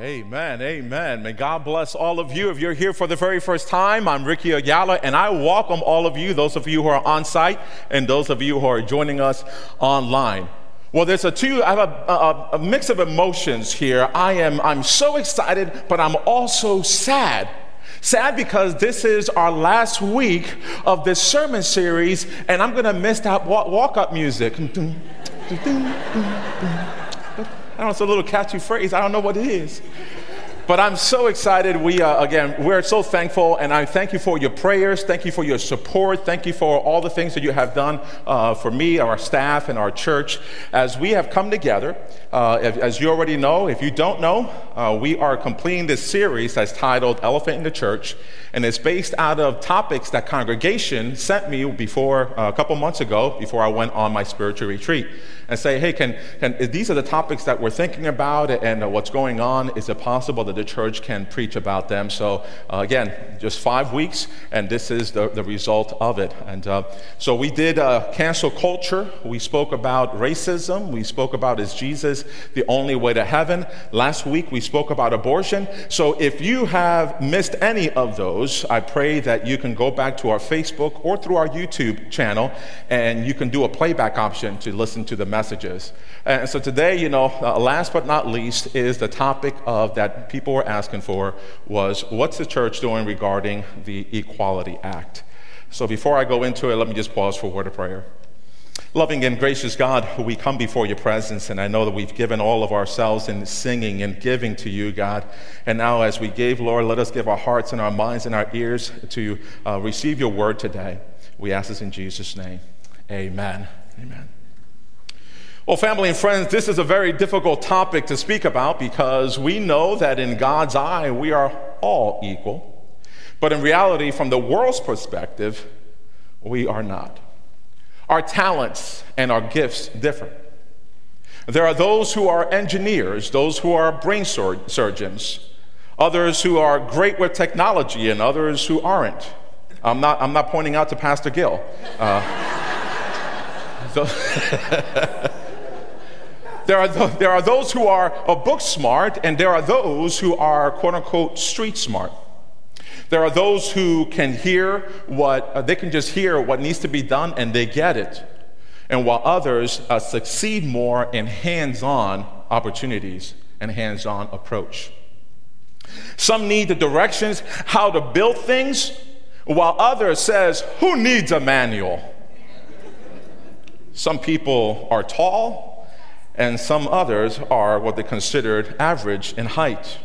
Amen, amen. May God bless all of you. If you're here for the very first time, I'm Ricky Ayala, and I welcome all of you, those of you who are on site and those of you who are joining us online. Well, there's a two, I have a, a, a mix of emotions here. I am, I'm so excited, but I'm also sad. Sad because this is our last week of this sermon series, and I'm gonna miss that walk up music. Know it's a little catchy phrase. I don't know what it is. But I'm so excited. We, uh, again, we're so thankful, and I thank you for your prayers. Thank you for your support. Thank you for all the things that you have done uh, for me, our staff, and our church as we have come together. Uh, as you already know, if you don't know, uh, we are completing this series that's titled Elephant in the Church, and it's based out of topics that congregation sent me before uh, a couple months ago, before I went on my spiritual retreat and say, hey, can, can, these are the topics that we're thinking about and what's going on. Is it possible that the church can preach about them? So, uh, again, just five weeks, and this is the, the result of it. And uh, so we did uh, cancel culture. We spoke about racism. We spoke about is Jesus the only way to heaven? Last week we spoke about abortion. So if you have missed any of those, I pray that you can go back to our Facebook or through our YouTube channel and you can do a playback option to listen to the messages. And so today, you know, uh, last but not least, is the topic of that people were asking for was what's the church doing regarding the Equality Act? So before I go into it, let me just pause for a word of prayer. Loving and gracious God, we come before your presence, and I know that we've given all of ourselves in singing and giving to you, God. And now, as we gave, Lord, let us give our hearts and our minds and our ears to uh, receive your word today. We ask this in Jesus' name. Amen. Amen. Well, family and friends, this is a very difficult topic to speak about because we know that in God's eye, we are all equal. But in reality, from the world's perspective, we are not. Our talents and our gifts differ. There are those who are engineers, those who are brain sur- surgeons, others who are great with technology, and others who aren't. I'm not, I'm not pointing out to Pastor Gill. Uh, so There are, th- there are those who are book smart, and there are those who are quote unquote street smart. There are those who can hear what, uh, they can just hear what needs to be done and they get it. And while others uh, succeed more in hands on opportunities and hands on approach. Some need the directions how to build things, while others says, who needs a manual? Some people are tall, and some others are what they considered average in height.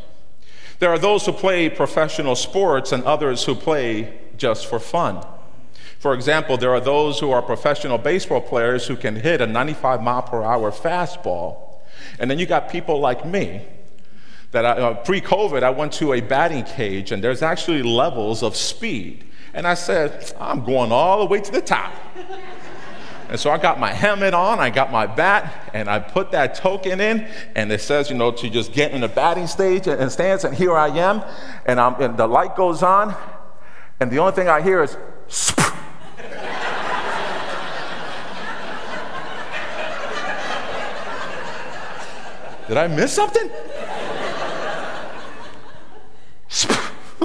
There are those who play professional sports and others who play just for fun. For example, there are those who are professional baseball players who can hit a 95 mile per hour fastball. And then you got people like me that uh, pre COVID, I went to a batting cage and there's actually levels of speed. And I said, I'm going all the way to the top. And so I got my helmet on, I got my bat, and I put that token in, and it says, you know, to just get in the batting stage and stance, and here I am, and, I'm, and the light goes on, and the only thing I hear is, Did I miss something?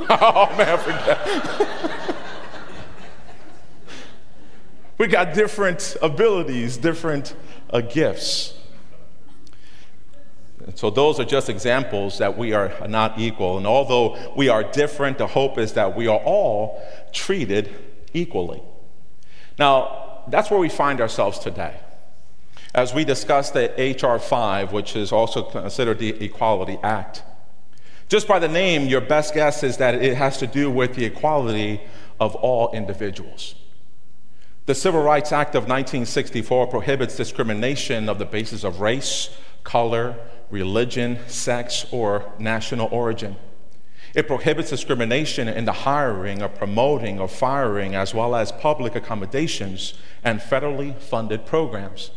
oh man, forget. We got different abilities, different uh, gifts. So, those are just examples that we are not equal. And although we are different, the hope is that we are all treated equally. Now, that's where we find ourselves today. As we discuss the H.R. 5, which is also considered the Equality Act. Just by the name, your best guess is that it has to do with the equality of all individuals. The Civil Rights Act of 1964 prohibits discrimination of the basis of race, color, religion, sex, or national origin. It prohibits discrimination in the hiring or promoting or firing, as well as public accommodations and federally funded programs.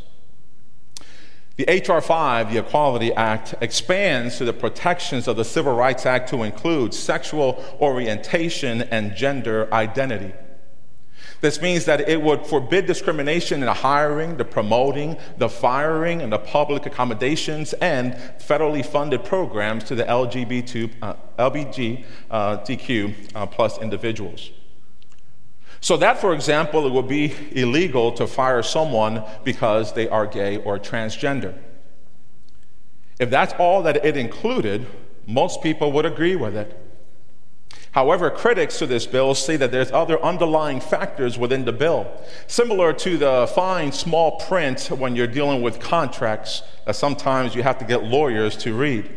The H.R. 5, the Equality Act, expands to the protections of the Civil Rights Act to include sexual orientation and gender identity. This means that it would forbid discrimination in the hiring, the promoting, the firing, and the public accommodations and federally funded programs to the LGBT, uh, LGBTQ uh, plus individuals. So, that, for example, it would be illegal to fire someone because they are gay or transgender. If that's all that it included, most people would agree with it. However, critics to this bill say that there's other underlying factors within the bill, similar to the fine small print when you're dealing with contracts that sometimes you have to get lawyers to read.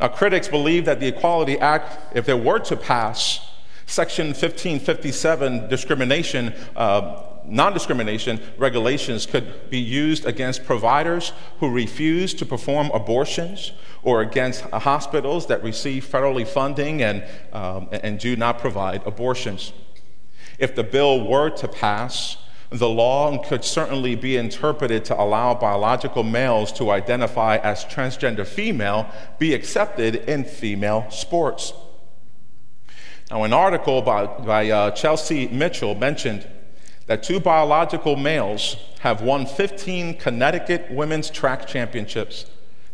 Now, critics believe that the Equality Act, if it were to pass, Section 1557 discrimination uh, non discrimination regulations could be used against providers who refuse to perform abortions or against hospitals that receive federally funding and, um, and do not provide abortions. If the bill were to pass, the law could certainly be interpreted to allow biological males to identify as transgender female be accepted in female sports. Now, an article by, by uh, Chelsea Mitchell mentioned that two biological males have won 15 Connecticut Women's Track Championships,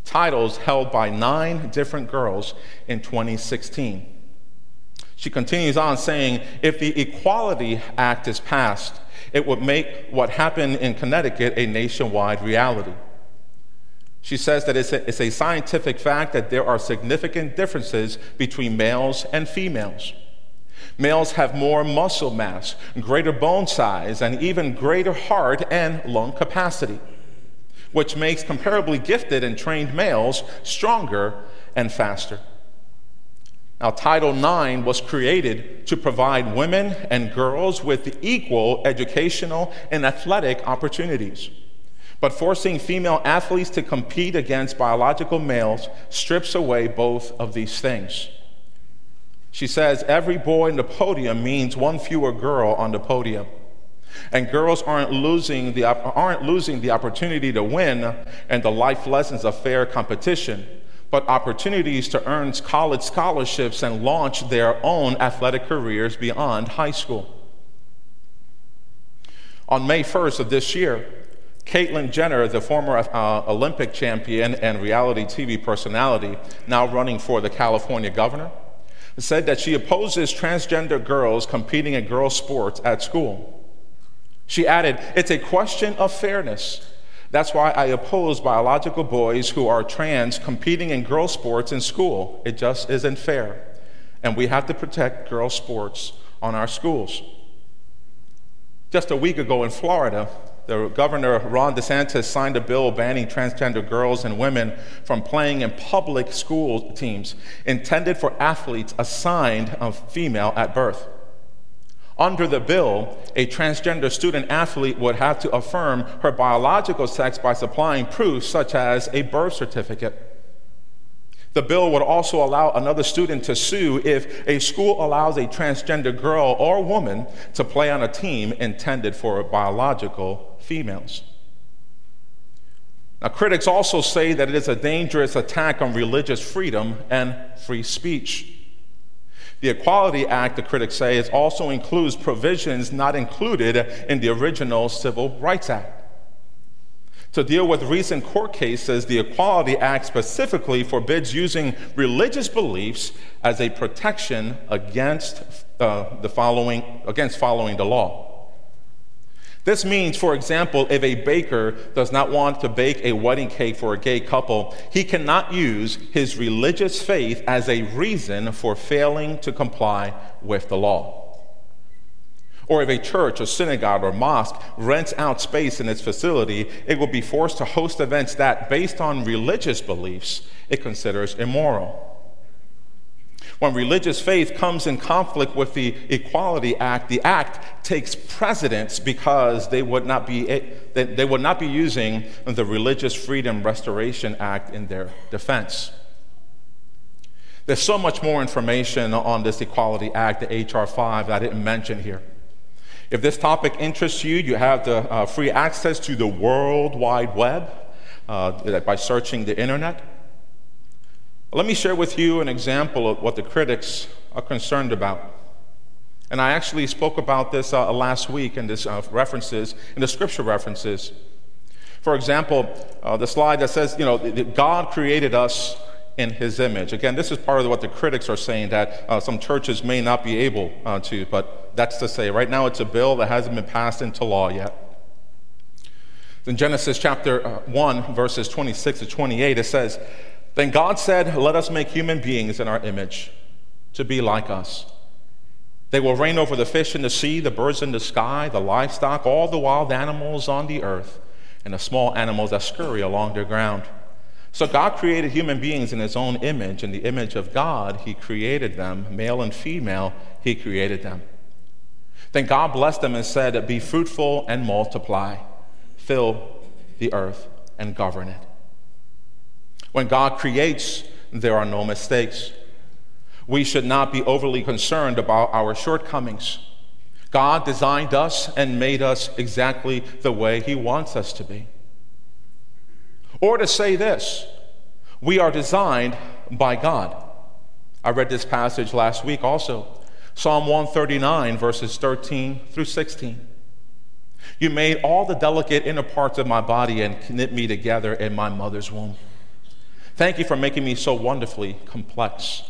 titles held by nine different girls in 2016. She continues on saying if the Equality Act is passed, it would make what happened in Connecticut a nationwide reality. She says that it's a, it's a scientific fact that there are significant differences between males and females. Males have more muscle mass, greater bone size, and even greater heart and lung capacity, which makes comparably gifted and trained males stronger and faster. Now, Title IX was created to provide women and girls with equal educational and athletic opportunities. But forcing female athletes to compete against biological males strips away both of these things. She says every boy in the podium means one fewer girl on the podium. And girls aren't losing, the, aren't losing the opportunity to win and the life lessons of fair competition, but opportunities to earn college scholarships and launch their own athletic careers beyond high school. On May 1st of this year, Caitlyn Jenner, the former uh, Olympic champion and reality TV personality, now running for the California governor, said that she opposes transgender girls competing in girls' sports at school. She added, It's a question of fairness. That's why I oppose biological boys who are trans competing in girls' sports in school. It just isn't fair. And we have to protect girls' sports on our schools. Just a week ago in Florida, the governor Ron DeSantis signed a bill banning transgender girls and women from playing in public school teams intended for athletes assigned a female at birth. Under the bill, a transgender student athlete would have to affirm her biological sex by supplying proof such as a birth certificate. The bill would also allow another student to sue if a school allows a transgender girl or woman to play on a team intended for a biological females. Now, critics also say that it is a dangerous attack on religious freedom and free speech. The Equality Act, the critics say, also includes provisions not included in the original Civil Rights Act. To deal with recent court cases, the Equality Act specifically forbids using religious beliefs as a protection against, uh, the following, against following the law. This means, for example, if a baker does not want to bake a wedding cake for a gay couple, he cannot use his religious faith as a reason for failing to comply with the law. Or if a church, a synagogue, or mosque rents out space in its facility, it will be forced to host events that, based on religious beliefs, it considers immoral. When religious faith comes in conflict with the Equality Act, the act takes precedence because they would not be, they would not be using the Religious Freedom Restoration Act in their defense. There's so much more information on this Equality Act, the H.R. 5, that I didn't mention here. If this topic interests you, you have the uh, free access to the World Wide Web uh, by searching the internet. Let me share with you an example of what the critics are concerned about. And I actually spoke about this uh, last week in this uh, references, in the scripture references. For example, uh, the slide that says, you know, God created us in his image. Again, this is part of what the critics are saying that uh, some churches may not be able uh, to, but that's to say, right now it's a bill that hasn't been passed into law yet. In Genesis chapter uh, 1, verses 26 to 28, it says, Then God said, Let us make human beings in our image to be like us. They will reign over the fish in the sea, the birds in the sky, the livestock, all the wild animals on the earth, and the small animals that scurry along the ground. So God created human beings in his own image. In the image of God, he created them, male and female, he created them. Then God blessed them and said, Be fruitful and multiply, fill the earth and govern it. When God creates, there are no mistakes we should not be overly concerned about our shortcomings. God designed us and made us exactly the way He wants us to be. Or to say this, we are designed by God. I read this passage last week also Psalm 139, verses 13 through 16. You made all the delicate inner parts of my body and knit me together in my mother's womb. Thank you for making me so wonderfully complex.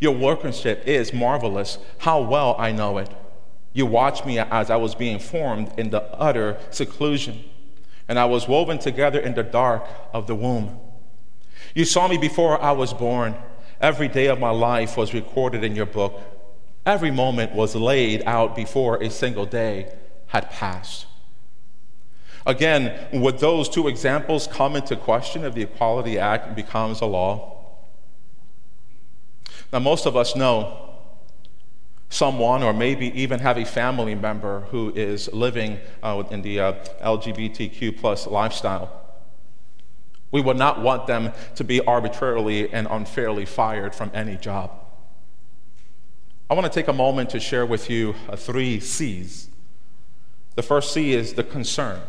Your workmanship is marvelous. How well I know it. You watched me as I was being formed in the utter seclusion, and I was woven together in the dark of the womb. You saw me before I was born. Every day of my life was recorded in your book. Every moment was laid out before a single day had passed. Again, would those two examples come into question if the Equality Act becomes a law? Now, most of us know someone, or maybe even have a family member who is living uh, in the uh, LGBTQ plus lifestyle. We would not want them to be arbitrarily and unfairly fired from any job. I want to take a moment to share with you uh, three C's. The first C is the concern.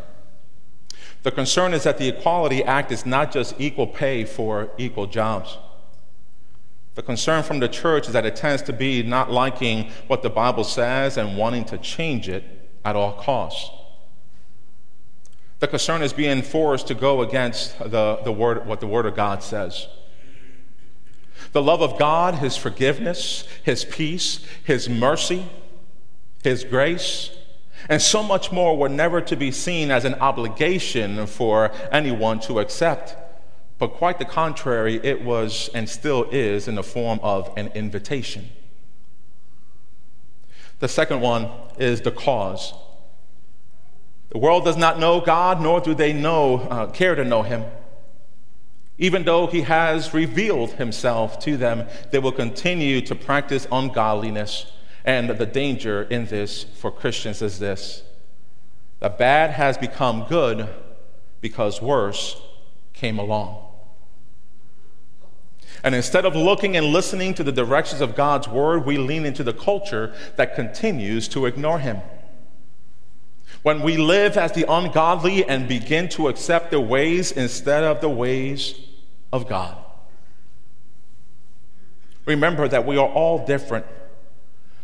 The concern is that the Equality Act is not just equal pay for equal jobs. The concern from the church is that it tends to be not liking what the Bible says and wanting to change it at all costs. The concern is being forced to go against the, the word, what the Word of God says. The love of God, His forgiveness, His peace, His mercy, His grace, and so much more were never to be seen as an obligation for anyone to accept. But quite the contrary, it was and still is in the form of an invitation. The second one is the cause. The world does not know God, nor do they know, uh, care to know Him. Even though He has revealed Himself to them, they will continue to practice ungodliness. And the danger in this for Christians is this the bad has become good because worse came along. And instead of looking and listening to the directions of God's word, we lean into the culture that continues to ignore Him. When we live as the ungodly and begin to accept the ways instead of the ways of God. Remember that we are all different,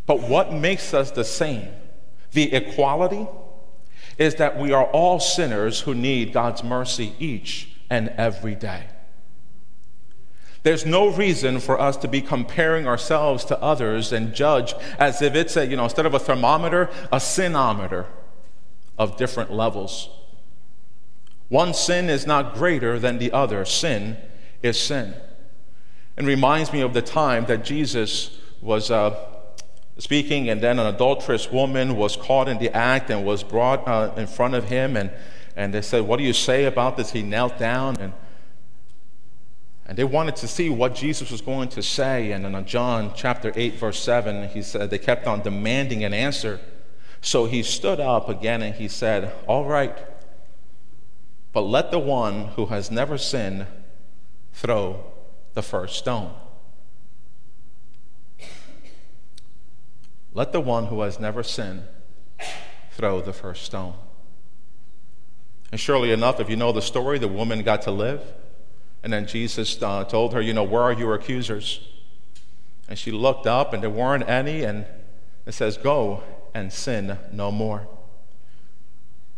but what makes us the same, the equality, is that we are all sinners who need God's mercy each and every day. There's no reason for us to be comparing ourselves to others and judge as if it's a, you know, instead of a thermometer, a sinometer of different levels. One sin is not greater than the other. Sin is sin. And reminds me of the time that Jesus was uh, speaking, and then an adulterous woman was caught in the act and was brought uh, in front of him. And, and they said, What do you say about this? He knelt down and and they wanted to see what Jesus was going to say. And in John chapter 8, verse 7, he said they kept on demanding an answer. So he stood up again and he said, All right, but let the one who has never sinned throw the first stone. Let the one who has never sinned throw the first stone. And surely enough, if you know the story, the woman got to live. And then Jesus uh, told her, You know, where are your accusers? And she looked up, and there weren't any. And It says, Go and sin no more.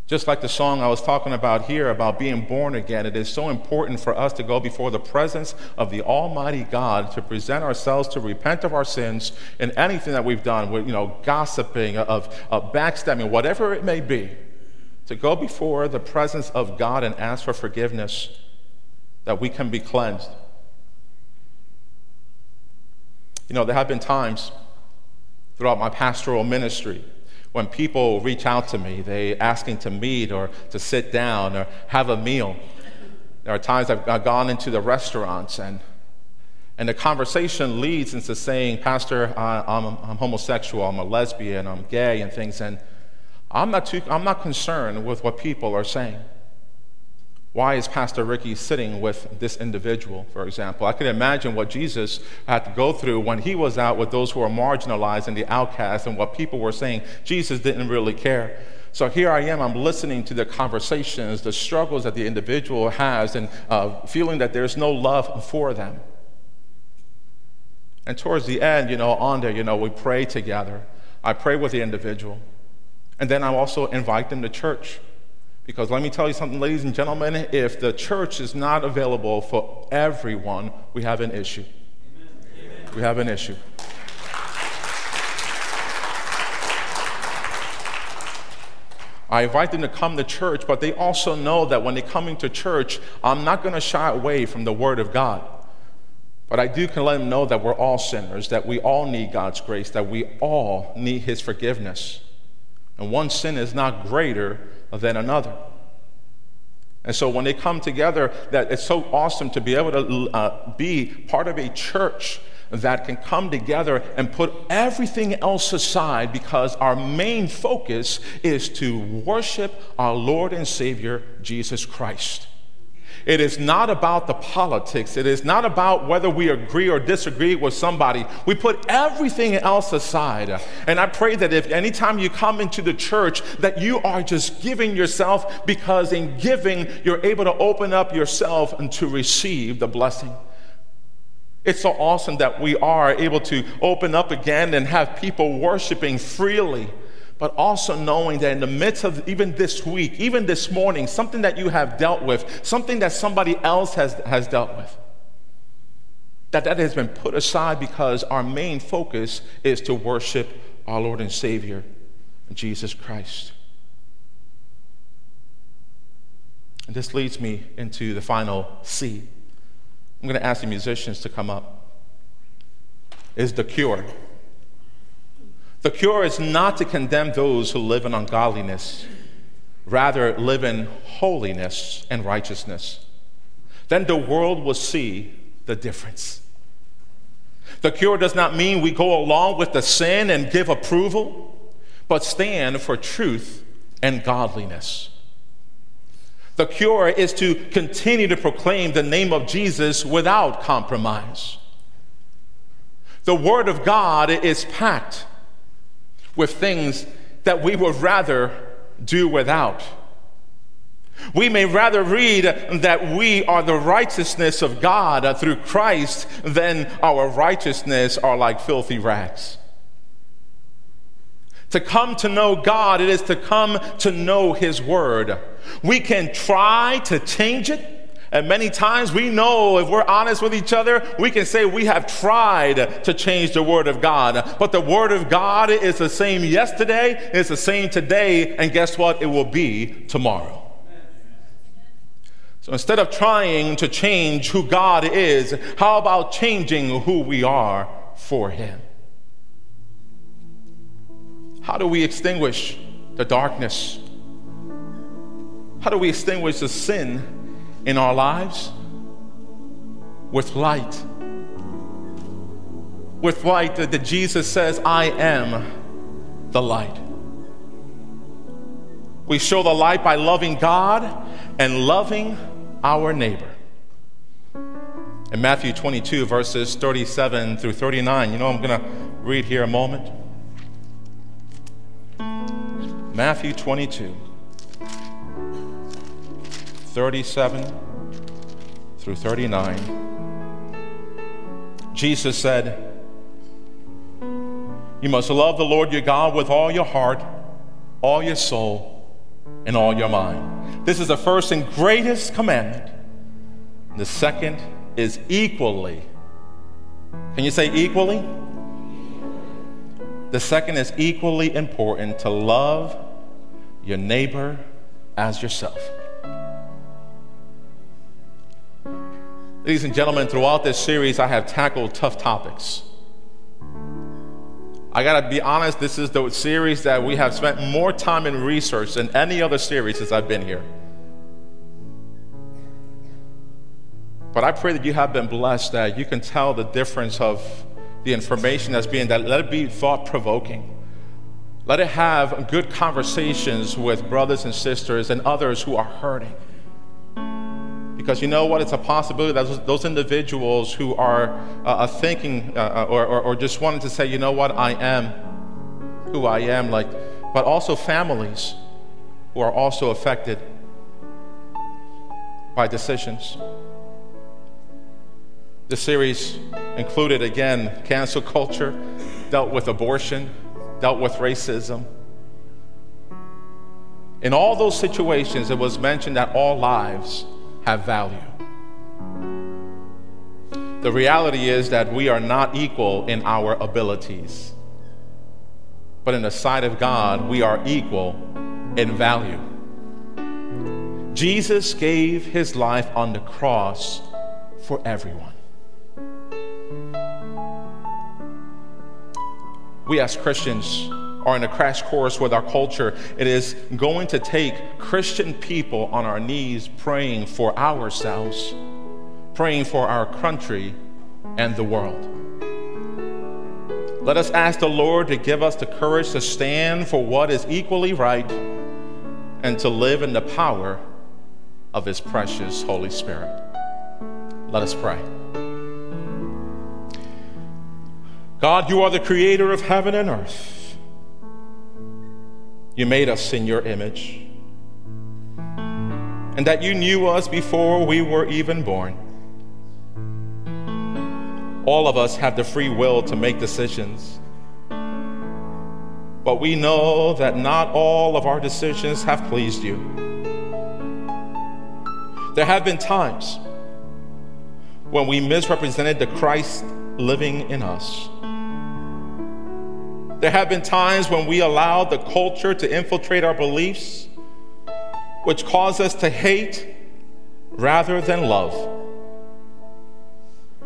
Just like the song I was talking about here about being born again, it is so important for us to go before the presence of the Almighty God to present ourselves to repent of our sins and anything that we've done, with, you know, gossiping, uh, of, of backstabbing, whatever it may be, to go before the presence of God and ask for forgiveness that we can be cleansed. You know, there have been times throughout my pastoral ministry when people reach out to me, they asking to meet or to sit down or have a meal. There are times I've, gone into the restaurants and and the conversation leads into saying, Pastor, I, am I'm homosexual, I'm a lesbian, I'm gay, and things. And I'm not, too, I'm not concerned with what people are saying. Why is Pastor Ricky sitting with this individual, for example? I can imagine what Jesus had to go through when he was out with those who are marginalized and the outcast and what people were saying. Jesus didn't really care. So here I am, I'm listening to the conversations, the struggles that the individual has, and uh, feeling that there's no love for them. And towards the end, you know, on there, you know, we pray together. I pray with the individual. And then I also invite them to church. Because let me tell you something, ladies and gentlemen, if the church is not available for everyone, we have an issue. Amen. We have an issue. I invite them to come to church, but they also know that when they come into church, I'm not going to shy away from the Word of God. But I do can let them know that we're all sinners, that we all need God's grace, that we all need His forgiveness. And one sin is not greater than another. And so when they come together, that it's so awesome to be able to uh, be part of a church that can come together and put everything else aside because our main focus is to worship our Lord and Savior, Jesus Christ. It is not about the politics. It is not about whether we agree or disagree with somebody. We put everything else aside. And I pray that if anytime you come into the church, that you are just giving yourself because in giving, you're able to open up yourself and to receive the blessing. It's so awesome that we are able to open up again and have people worshiping freely but also knowing that in the midst of even this week, even this morning, something that you have dealt with, something that somebody else has, has dealt with, that that has been put aside because our main focus is to worship our Lord and Savior, Jesus Christ. And this leads me into the final C. I'm going to ask the musicians to come up. Is the cure. The cure is not to condemn those who live in ungodliness, rather, live in holiness and righteousness. Then the world will see the difference. The cure does not mean we go along with the sin and give approval, but stand for truth and godliness. The cure is to continue to proclaim the name of Jesus without compromise. The Word of God is packed with things that we would rather do without. We may rather read that we are the righteousness of God through Christ than our righteousness are like filthy rags. To come to know God, it is to come to know His Word. We can try to change it, and many times we know, if we're honest with each other, we can say we have tried to change the Word of God. But the Word of God is the same yesterday, it's the same today, and guess what? It will be tomorrow. So instead of trying to change who God is, how about changing who we are for Him? How do we extinguish the darkness? How do we extinguish the sin in our lives with light. With light that Jesus says, I am the light. We show the light by loving God and loving our neighbor. In Matthew 22, verses 37 through 39, you know, I'm going to read here a moment. Matthew 22. 37 through 39, Jesus said, You must love the Lord your God with all your heart, all your soul, and all your mind. This is the first and greatest commandment. The second is equally. Can you say equally? The second is equally important to love your neighbor as yourself. Ladies and gentlemen, throughout this series, I have tackled tough topics. I gotta be honest, this is the series that we have spent more time in research than any other series since I've been here. But I pray that you have been blessed that you can tell the difference of the information that's being that let it be thought provoking. Let it have good conversations with brothers and sisters and others who are hurting. Because you know what? It's a possibility that those, individuals who are uh, uh thinking uh, uh, or, or, or just wanting to say, you know what, I am who I am, like, but also families who are also affected by decisions. The series included, again, cancel culture, dealt with abortion, dealt with racism. In all those situations, it was mentioned that all lives have value. The reality is that we are not equal in our abilities, but in the sight of God, we are equal in value. Jesus gave his life on the cross for everyone. We as Christians are in a crash course with our culture. It is going to take Christian people on our knees praying for ourselves, praying for our country and the world. Let us ask the Lord to give us the courage to stand for what is equally right and to live in the power of His precious Holy Spirit. Let us pray. God, you are the creator of heaven and earth. You made us in your image. And that you knew us before we were even born. All of us have the free will to make decisions. But we know that not all of our decisions have pleased you. There have been times when we misrepresented the Christ living in us. There have been times when we allowed the culture to infiltrate our beliefs, which cause us to hate rather than love.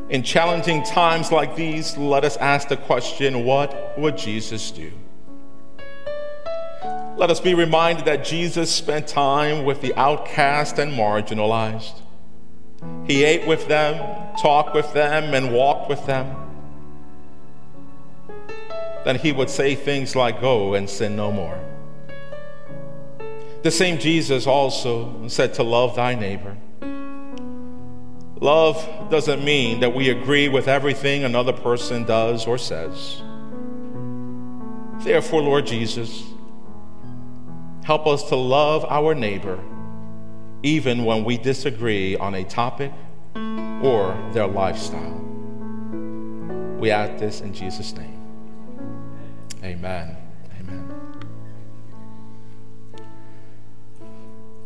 In challenging times like these, let us ask the question what would Jesus do? Let us be reminded that Jesus spent time with the outcast and marginalized. He ate with them, talked with them, and walked with them then he would say things like, Go and sin no more. The same Jesus also said to love thy neighbor. Love doesn't mean that we agree with everything another person does or says. Therefore, Lord Jesus, help us to love our neighbor even when we disagree on a topic or their lifestyle. We ask this in Jesus' name. Amen. Amen.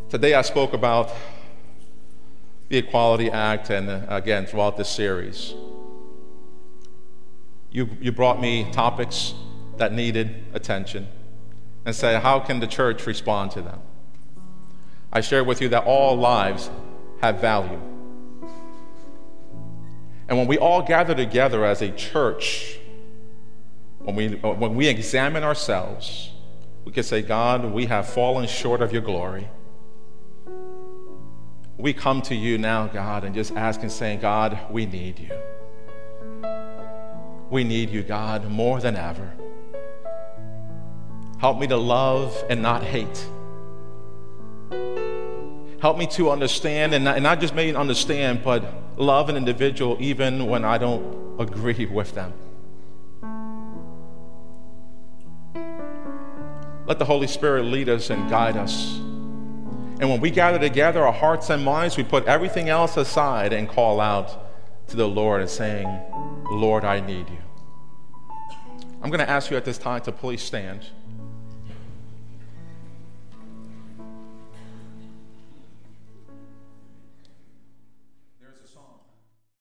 Today I spoke about the Equality Act, and uh, again, throughout this series, you, you brought me topics that needed attention and said, How can the church respond to them? I shared with you that all lives have value. And when we all gather together as a church, when we, uh, when we examine ourselves, we can say, God, we have fallen short of your glory. We come to you now, God, and just ask and say, God, we need you. We need you, God, more than ever. Help me to love and not hate. Help me to understand, and not, and not just maybe understand, but love an individual even when I don't agree with them. Let the Holy Spirit lead us and guide us. And when we gather together, our hearts and minds, we put everything else aside and call out to the Lord and saying, Lord, I need you. I'm going to ask you at this time to please stand.